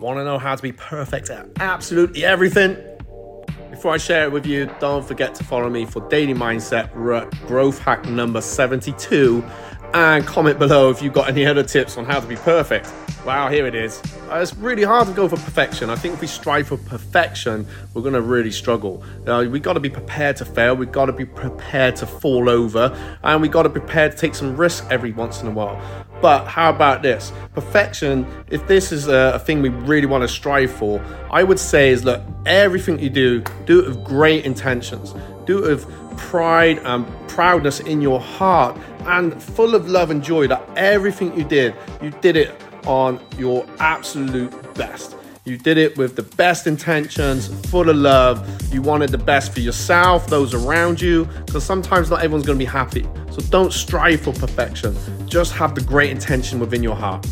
Want to know how to be perfect at absolutely everything? Before I share it with you, don't forget to follow me for Daily Mindset Growth Hack number 72 and comment below if you've got any other tips on how to be perfect. Wow, here it is. Uh, it's really hard to go for perfection. I think if we strive for perfection, we're going to really struggle. Uh, we got to be prepared to fail. We've got to be prepared to fall over, and we've got to be prepared to take some risks every once in a while. But how about this? Perfection, if this is a, a thing we really want to strive for, I would say is look, everything you do, do it with great intentions. Do it with pride and proudness in your heart and full of love and joy that everything you did, you did it on your absolute best. You did it with the best intentions, full of love. You wanted the best for yourself, those around you, because sometimes not everyone's going to be happy. So don't strive for perfection. Just have the great intention within your heart.